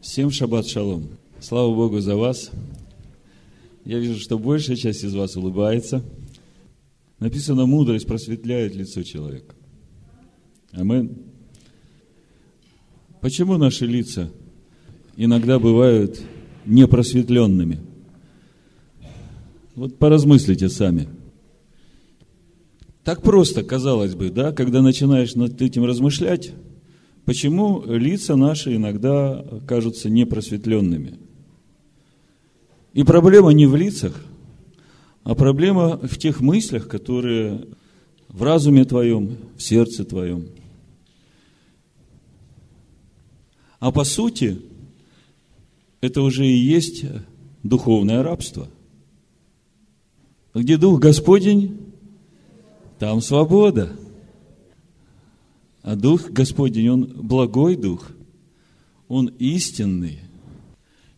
Всем шаббат шалом. Слава Богу за вас. Я вижу, что большая часть из вас улыбается. Написано, мудрость просветляет лицо человека. Амин. Почему наши лица иногда бывают непросветленными? Вот поразмыслите сами. Так просто, казалось бы, да, когда начинаешь над этим размышлять, почему лица наши иногда кажутся непросветленными? И проблема не в лицах, а проблема в тех мыслях, которые в разуме твоем, в сердце твоем. А по сути, это уже и есть духовное рабство. Где Дух Господень, там свобода. А Дух Господень, Он благой Дух, Он истинный,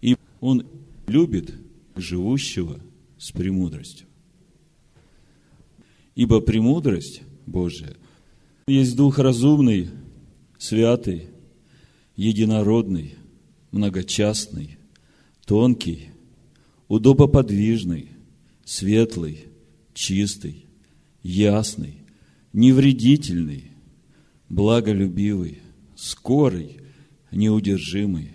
и Он любит живущего с премудростью. Ибо премудрость Божия есть Дух разумный, святый, единородный, многочастный, тонкий, удобоподвижный, светлый, чистый, ясный, невредительный, благолюбивый, скорый, неудержимый,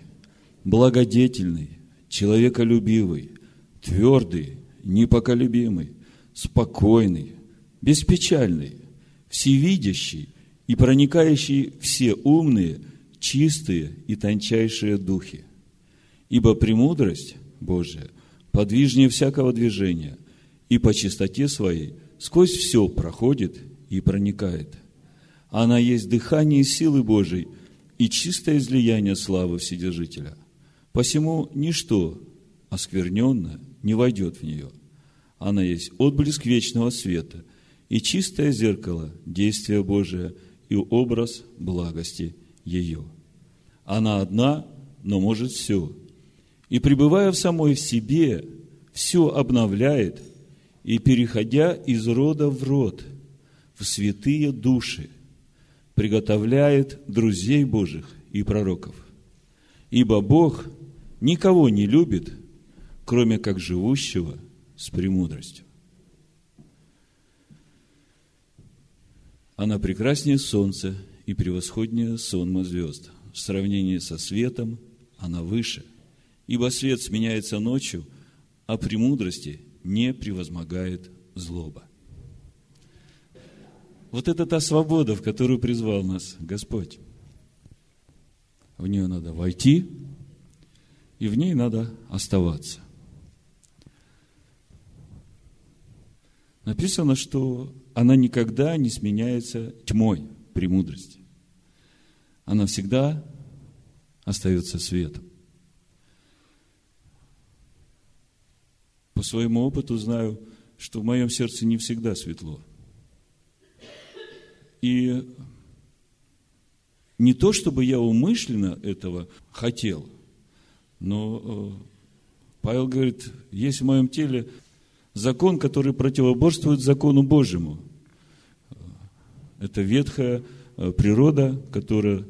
благодетельный, человеколюбивый, твердый, непоколебимый, спокойный, беспечальный, всевидящий и проникающий все умные, чистые и тончайшие духи. Ибо премудрость Божия подвижнее всякого движения и по чистоте своей – сквозь все проходит и проникает. Она есть дыхание силы Божией и чистое излияние славы Вседержителя. Посему ничто оскверненное не войдет в нее. Она есть отблеск вечного света и чистое зеркало действия Божия и образ благости ее. Она одна, но может все. И пребывая в самой себе, все обновляет – и переходя из рода в род, в святые души, приготовляет друзей Божьих и пророков. Ибо Бог никого не любит, кроме как живущего с премудростью. Она прекраснее солнца и превосходнее сонма звезд. В сравнении со светом она выше. Ибо свет сменяется ночью, а премудрости не превозмогает злоба. Вот это та свобода, в которую призвал нас Господь. В нее надо войти, и в ней надо оставаться. Написано, что она никогда не сменяется тьмой премудрости. Она всегда остается светом. по своему опыту знаю, что в моем сердце не всегда светло. И не то, чтобы я умышленно этого хотел, но э, Павел говорит, есть в моем теле закон, который противоборствует закону Божьему. Это ветхая э, природа, которая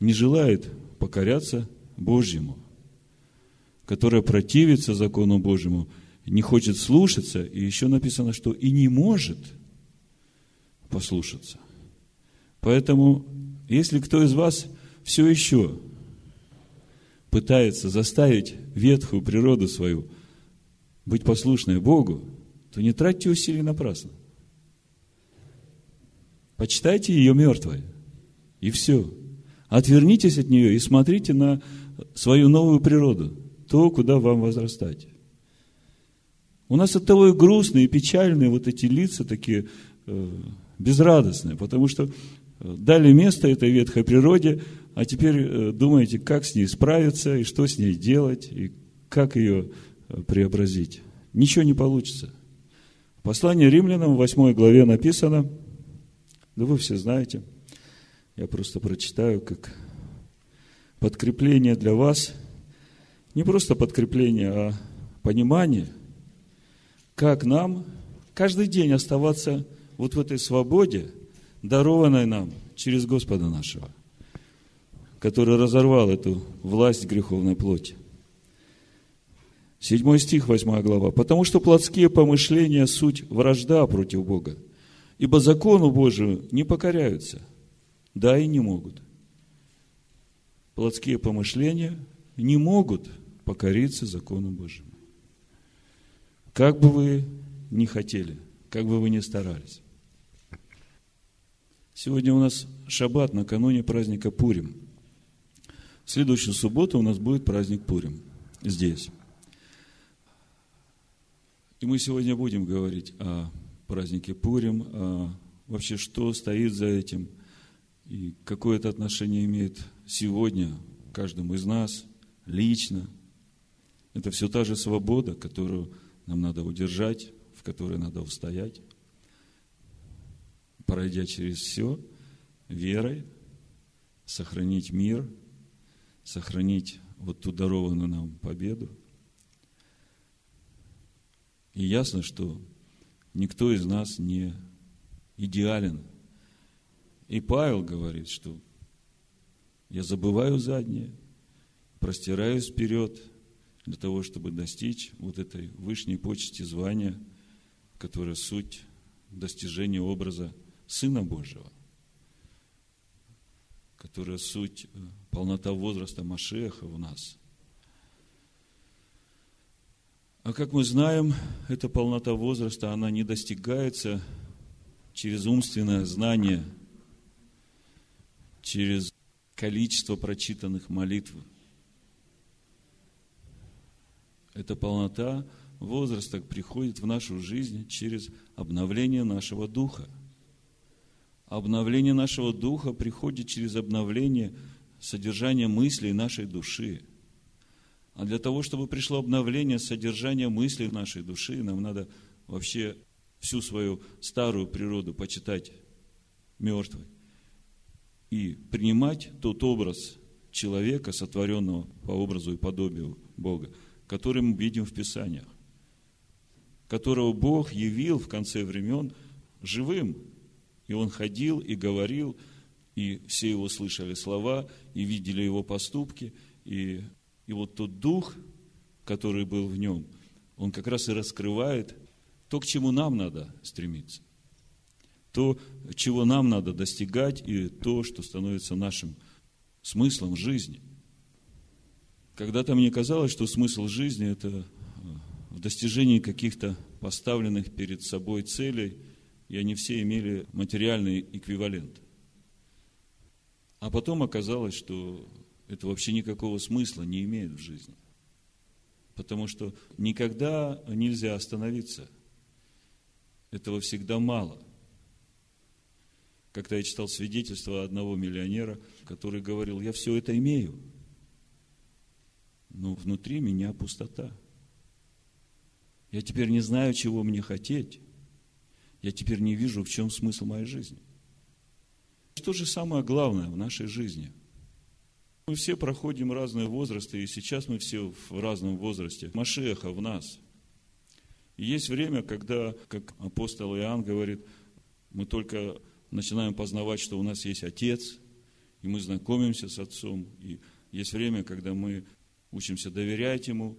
не желает покоряться Божьему, которая противится закону Божьему – не хочет слушаться, и еще написано, что и не может послушаться. Поэтому, если кто из вас все еще пытается заставить ветхую природу свою быть послушной Богу, то не тратьте усилий напрасно. Почитайте ее мертвой, и все. Отвернитесь от нее и смотрите на свою новую природу, то, куда вам возрастать. У нас от того и грустные, и печальные вот эти лица такие э, безрадостные, потому что дали место этой ветхой природе, а теперь э, думаете, как с ней справиться, и что с ней делать, и как ее э, преобразить. Ничего не получится. В послании римлянам в 8 главе написано, да вы все знаете, я просто прочитаю, как подкрепление для вас, не просто подкрепление, а понимание – как нам каждый день оставаться вот в этой свободе, дарованной нам через Господа нашего. который разорвал эту власть греховной плоти. Седьмой стих, восьмая глава. «Потому что плотские помышления – суть вражда против Бога, ибо закону Божию не покоряются, да и не могут». Плотские помышления не могут покориться закону Божьему. Как бы вы ни хотели, как бы вы ни старались. Сегодня у нас шаббат накануне праздника Пурим. В следующую субботу у нас будет праздник Пурим здесь. И мы сегодня будем говорить о празднике Пурим, о вообще что стоит за этим, и какое это отношение имеет сегодня каждому из нас лично. Это все та же свобода, которую нам надо удержать, в которой надо устоять, пройдя через все, верой, сохранить мир, сохранить вот ту дарованную нам победу. И ясно, что никто из нас не идеален. И Павел говорит, что я забываю заднее, простираюсь вперед – для того, чтобы достичь вот этой высшей почести звания, которая суть достижения образа Сына Божьего, которая суть э, полнота возраста Машеха в нас. А как мы знаем, эта полнота возраста, она не достигается через умственное знание, через количество прочитанных молитв – эта полнота возраста приходит в нашу жизнь через обновление нашего духа. Обновление нашего духа приходит через обновление содержания мыслей нашей души. А для того, чтобы пришло обновление содержания мыслей нашей души, нам надо вообще всю свою старую природу почитать мертвой и принимать тот образ человека, сотворенного по образу и подобию Бога – который мы видим в Писаниях, которого Бог явил в конце времен живым. И он ходил и говорил, и все его слышали слова, и видели его поступки. И, и вот тот дух, который был в нем, он как раз и раскрывает то, к чему нам надо стремиться. То, чего нам надо достигать, и то, что становится нашим смыслом жизни – когда-то мне казалось, что смысл жизни – это э, в достижении каких-то поставленных перед собой целей, и они все имели материальный эквивалент. А потом оказалось, что это вообще никакого смысла не имеет в жизни. Потому что никогда нельзя остановиться. Этого всегда мало. Когда я читал свидетельство одного миллионера, который говорил, я все это имею – но внутри меня пустота. Я теперь не знаю, чего мне хотеть. Я теперь не вижу, в чем смысл моей жизни. Что же самое главное в нашей жизни? Мы все проходим разные возрасты, и сейчас мы все в разном возрасте. Машеха в нас. И есть время, когда, как апостол Иоанн говорит, мы только начинаем познавать, что у нас есть Отец, и мы знакомимся с Отцом. И есть время, когда мы учимся доверять Ему.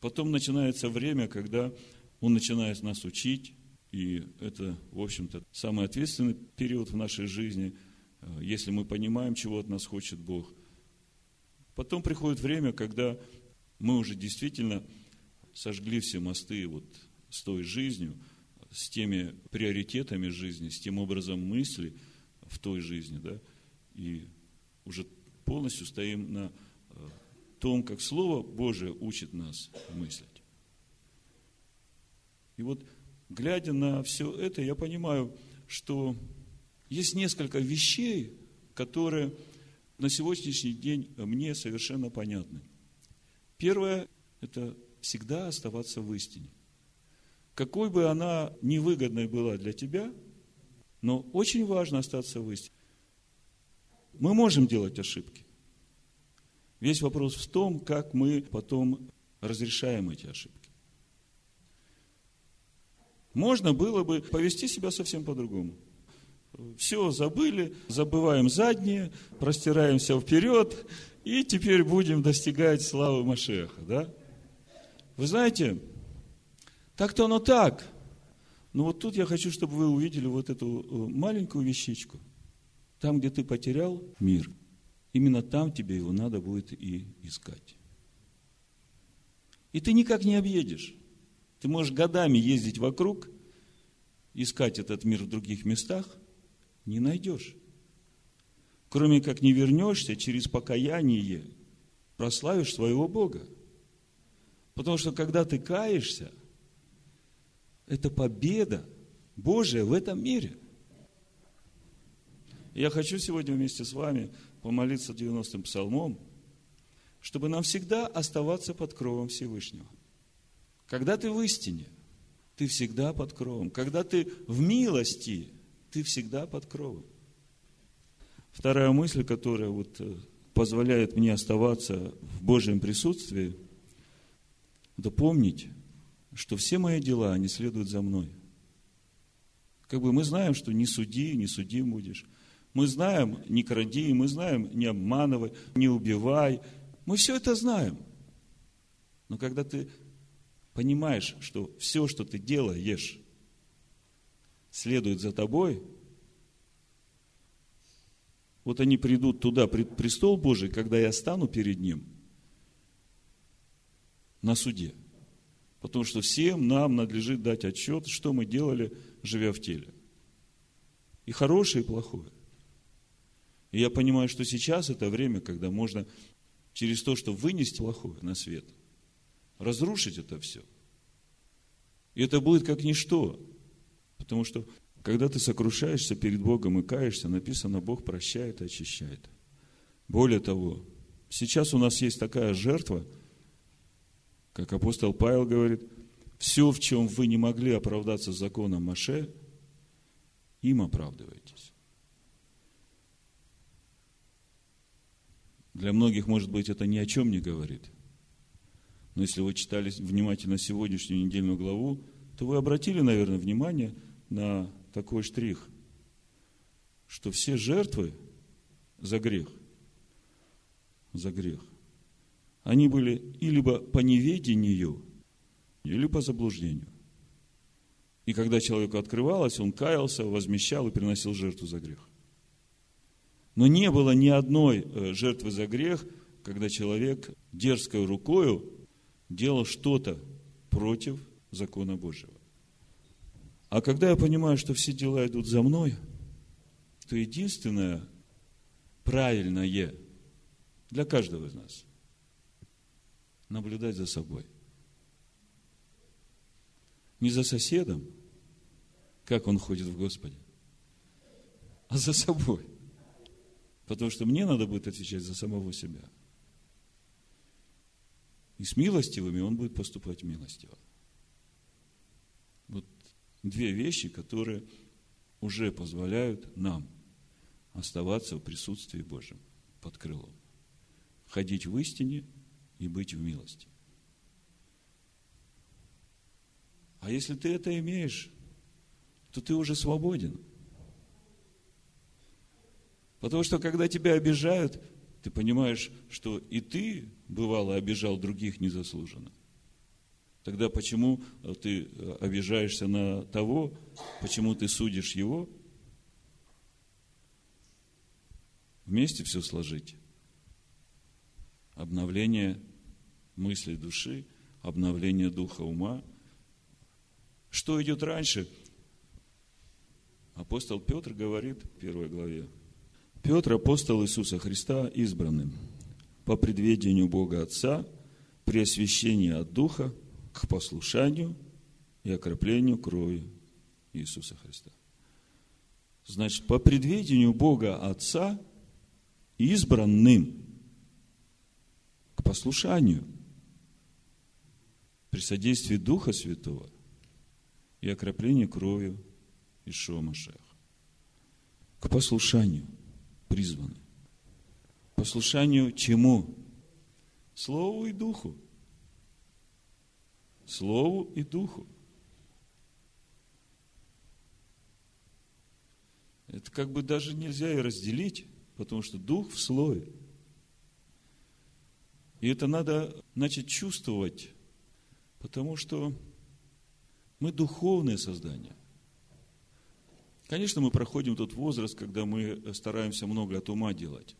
Потом начинается время, когда Он начинает нас учить, и это, в общем-то, самый ответственный период в нашей жизни, э, если мы понимаем, чего от нас хочет Бог. Потом приходит время, когда мы уже действительно сожгли все мосты вот с той жизнью, с теми приоритетами жизни, с тем образом мысли в той жизни, да, и уже полностью стоим на э, том, как Слово Божие учит нас мыслить. И вот, глядя на все это, я понимаю, что есть несколько вещей, которые на сегодняшний день мне совершенно понятны. Первое – это всегда оставаться в истине. Какой бы она невыгодной была для тебя, но очень важно остаться в истине. Мы можем делать ошибки. Весь вопрос в том, как мы потом разрешаем эти ошибки. Можно было бы повести себя совсем по-другому. все забыли, забываем заднее, простираемся вперед, и теперь будем достигать славы Машеха, да? Вы знаете, так-то оно так. Но вот тут я хочу, чтобы вы увидели вот эту э, маленькую вещичку. Там, где ты потерял мир, именно там тебе его надо будет и искать. И ты никак не объедешь. Ты можешь годами ездить вокруг, искать этот мир в других местах, не найдешь. Кроме как не вернешься через покаяние, прославишь своего Бога. Потому что когда ты каешься, это победа Божия в этом мире. Я хочу сегодня вместе с вами помолиться 90-м псалмом, чтобы нам всегда оставаться под кровом Всевышнего. Когда ты в истине, ты всегда под кровом. Когда ты в милости, ты всегда под кровом. Вторая мысль, которая вот э, позволяет мне оставаться в Божьем присутствии, это помнить, что все мои дела, они следуют за мной. Как бы мы знаем, что не суди, не судим будешь. Мы знаем, не кради, мы знаем, не обманывай, не убивай. Мы все это знаем. Но когда ты понимаешь, что все, что ты делаешь, следует за тобой, вот они придут туда, пред престол Божий, когда я стану перед Ним на суде – Потому что всем нам надлежит дать отчет, что мы делали, живя в теле. И хорошее, и плохое. И я понимаю, что сейчас это время, когда можно через то, что вынести плохое на свет, разрушить это все. И это будет как ничто. Потому что, когда ты сокрушаешься перед Богом и каешься, написано, Бог прощает и очищает. Более того, сейчас у нас есть такая жертва – как апостол Павел говорит, все, в чем вы не могли оправдаться законом Маше, им оправдываетесь. Для многих, может быть, это ни о чем не говорит. Но если вы читали внимательно сегодняшнюю недельную главу, то вы обратили, наверное, внимание на такой штрих, что все жертвы за грех, за грех, они были и либо по неведению, или по заблуждению. И когда человеку открывалось, он каялся, возмещал и приносил жертву за грех. Но не было ни одной э, жертвы за грех, когда человек дерзкой рукою делал что-то против закона Божьего. А когда я понимаю, что все дела идут за мной, то единственное правильное для каждого из нас – наблюдать за собой. Не за соседом, как он ходит в Господе, а за собой. Потому что мне надо будет отвечать за самого себя. И с милостивыми он будет поступать милостиво. Вот две вещи, которые уже позволяют нам оставаться в присутствии Божьем под крылом. Ходить в истине и быть в милости. А если ты это имеешь, то ты уже свободен. Потому что когда тебя обижают, ты понимаешь, что и ты, бывало, обижал других незаслуженно. Тогда почему ты обижаешься на того, почему ты судишь его? Вместе все сложить. Обновление мысли души, обновление духа ума. Что идет раньше? Апостол Петр говорит в первой главе. Петр, апостол Иисуса Христа, избранным по предведению Бога Отца, при освящении от Духа к послушанию и окроплению крови Иисуса Христа. Значит, по предведению Бога Отца избранным к послушанию – при содействии Духа Святого и окроплении кровью Ишуа Машеха. К послушанию призваны. Послушанию чему? Слову и Духу. Слову и Духу. Это как бы даже нельзя и разделить, потому что дух в слое. И это надо начать чувствовать, потому что мы духовное создание. Конечно, мы проходим тот возраст, когда мы стараемся много от ума делать.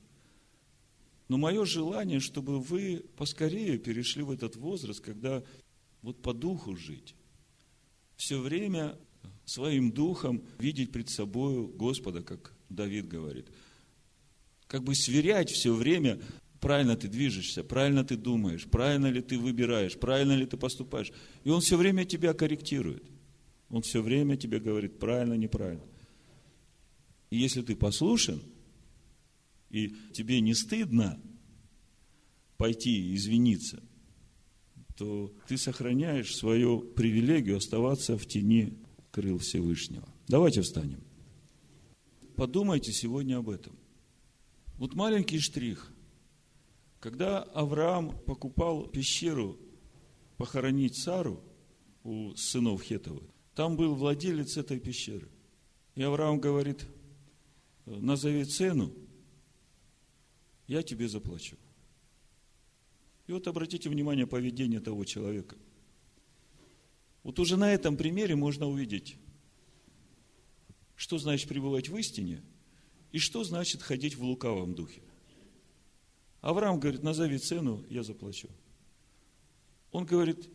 Но мое желание, чтобы вы поскорее перешли в этот возраст, когда вот по духу жить. Все время своим духом видеть пред собой Господа, как Давид говорит. Как бы сверять все время, правильно ты движешься, правильно ты думаешь, правильно ли ты выбираешь, правильно ли ты поступаешь. И он все время тебя корректирует. Он все время тебе говорит, правильно, неправильно. И если ты послушен, и тебе не стыдно пойти извиниться, то ты сохраняешь свою привилегию оставаться в тени крыл Всевышнего. Давайте встанем. Подумайте сегодня об этом. Вот маленький штрих. Когда Авраам покупал пещеру похоронить Сару у сынов Хетовых, там был владелец этой пещеры. И Авраам говорит, назови цену, я тебе заплачу. И вот обратите внимание поведение того человека. Вот уже на этом примере можно увидеть, что значит пребывать в истине и что значит ходить в лукавом духе. Авраам говорит, назови цену, я заплачу. Он говорит,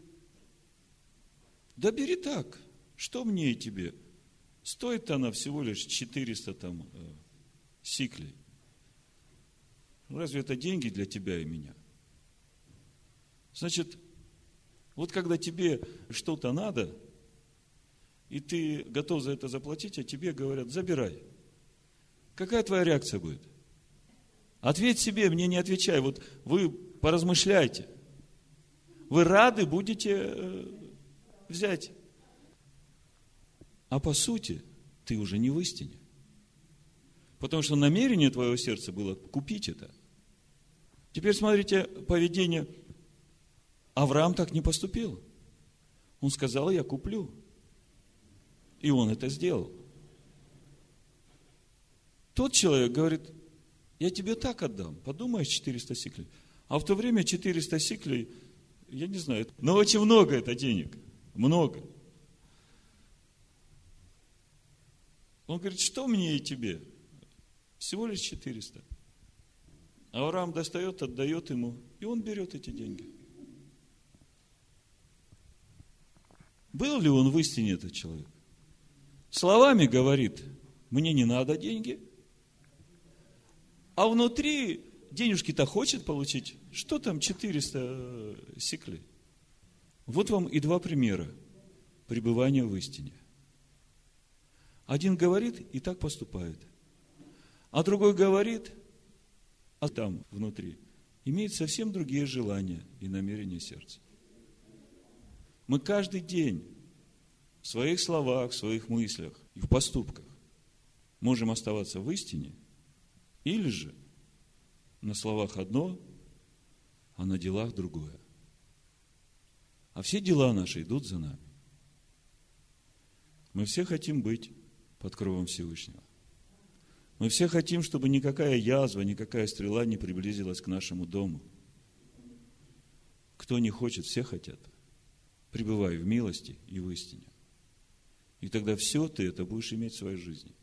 да бери так, что мне и тебе – Стоит она всего лишь 400 там э, сиклей. Ну, разве это деньги для тебя и меня? Значит, вот когда тебе что-то надо, и ты готов за это заплатить, а тебе говорят, забирай. Какая твоя реакция будет? Ответь себе, мне не отвечай. Вот вы поразмышляйте. Вы рады будете э, взять. А по сути, ты уже не в истине. Потому что намерение твоего сердца было купить это. Теперь смотрите поведение. Авраам так не поступил. Он сказал, я куплю. И он это сделал. Тот человек говорит, я тебе так отдам, подумаешь, 400 сиклей. А в то время 400 сиклей, я не знаю, но очень много это денег. Много. Он говорит, что мне и тебе? Всего лишь 400. Авраам достает, отдает ему, и он берет эти деньги. Был ли он в истине этот человек? Словами говорит, мне не надо деньги, а внутри денежки-то хочет получить. Что там 400 сиклей? Вот вам и два примера пребывания в истине. Один говорит и так поступает. А другой говорит, а там внутри имеет совсем другие желания и намерения сердца. Мы каждый день в своих словах, в своих мыслях и в поступках можем оставаться в истине, или же на словах одно, а на делах другое. А все дела наши идут за нами. Мы все хотим быть под кровом Всевышнего. Мы все хотим, чтобы никакая язва, никакая стрела не приблизилась к нашему дому. Кто не хочет, все хотят. Пребывай в милости и в истине. И тогда все ты это будешь иметь в своей жизни.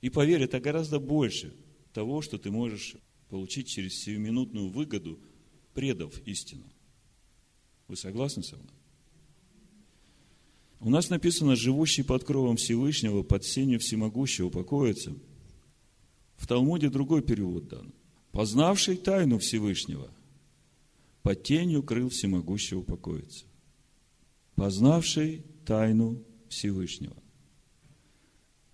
И поверь, это гораздо больше того, что ты можешь получить через сиюминутную выгоду, предав истину. Вы согласны со мной? У нас написано, живущий под кровом Всевышнего, под сенью всемогущего покоится. В Талмуде другой перевод дан. Познавший тайну Всевышнего, под тенью крыл всемогущего покоится. Познавший тайну Всевышнего,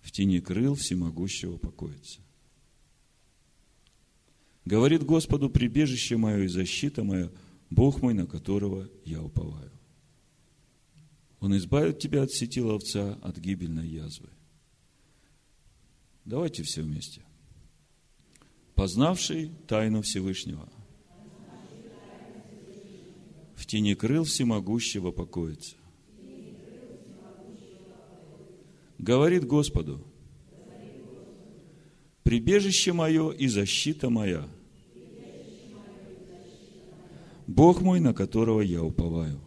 в тени крыл всемогущего покоится. Говорит Господу, прибежище мое и защита моя, Бог мой, на которого я уповаю. Он избавит тебя от сети ловца, от гибельной язвы. Давайте все вместе. Познавший тайну Всевышнего, в тени крыл всемогущего покоится. Говорит Господу, Прибежище мое и защита моя. Бог мой, на которого я уповаю.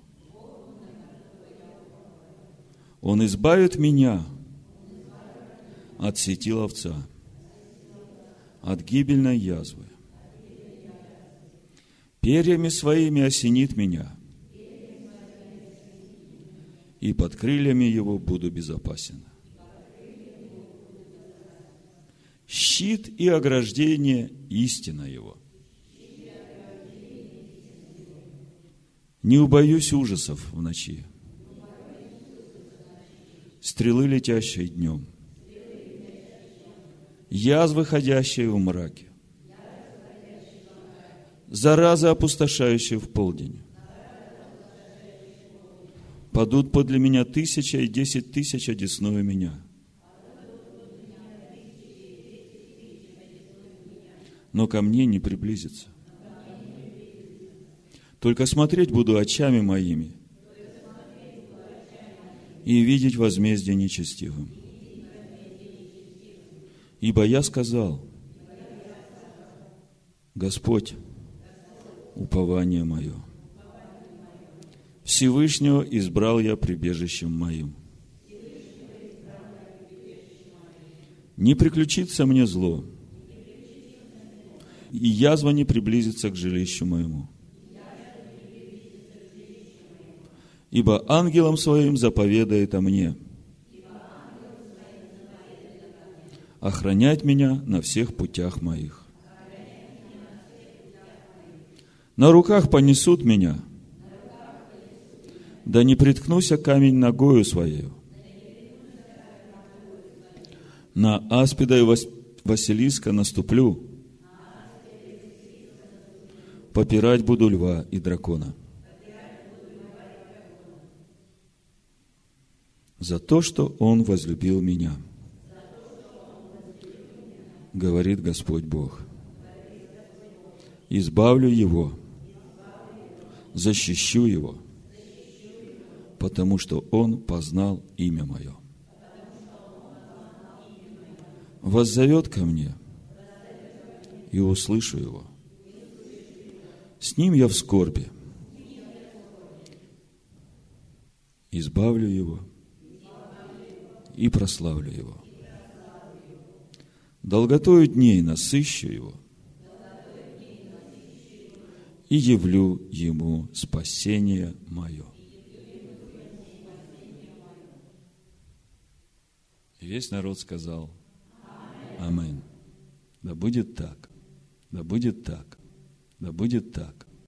Он избавит меня от сети ловца, от гибельной язвы. Перьями своими осенит меня, и под крыльями его буду безопасен. Щит и ограждение – истина его. Не убоюсь ужасов в ночи, стрелы, летящие днем, язвы, ходящие в мраке, заразы, опустошающие в полдень. Падут подле меня тысяча и десять тысяч одесную меня. Но ко мне не приблизится. Только смотреть буду очами моими и видеть возмездие нечестивым. Ибо я сказал, Господь, упование мое. Всевышнего избрал я прибежищем моим. Не приключится мне зло, и язва не приблизится к жилищу моему. Ибо ангелом своим заповедает о мне охранять меня на всех путях моих. На руках понесут меня, да не приткнуся камень ногою своею. На аспида и Василиска наступлю, попирать буду льва и дракона. За то, что он возлюбил меня, говорит Господь Бог. Избавлю его – защищу его, потому что он познал имя мое. Воззовет ко мне, и услышу его. С ним я в скорби. Избавлю его и прославлю его. Долготою дней насыщу его – и явлю ему спасение мое. И весь народ сказал, Аминь. Да будет так, да будет так, да будет так.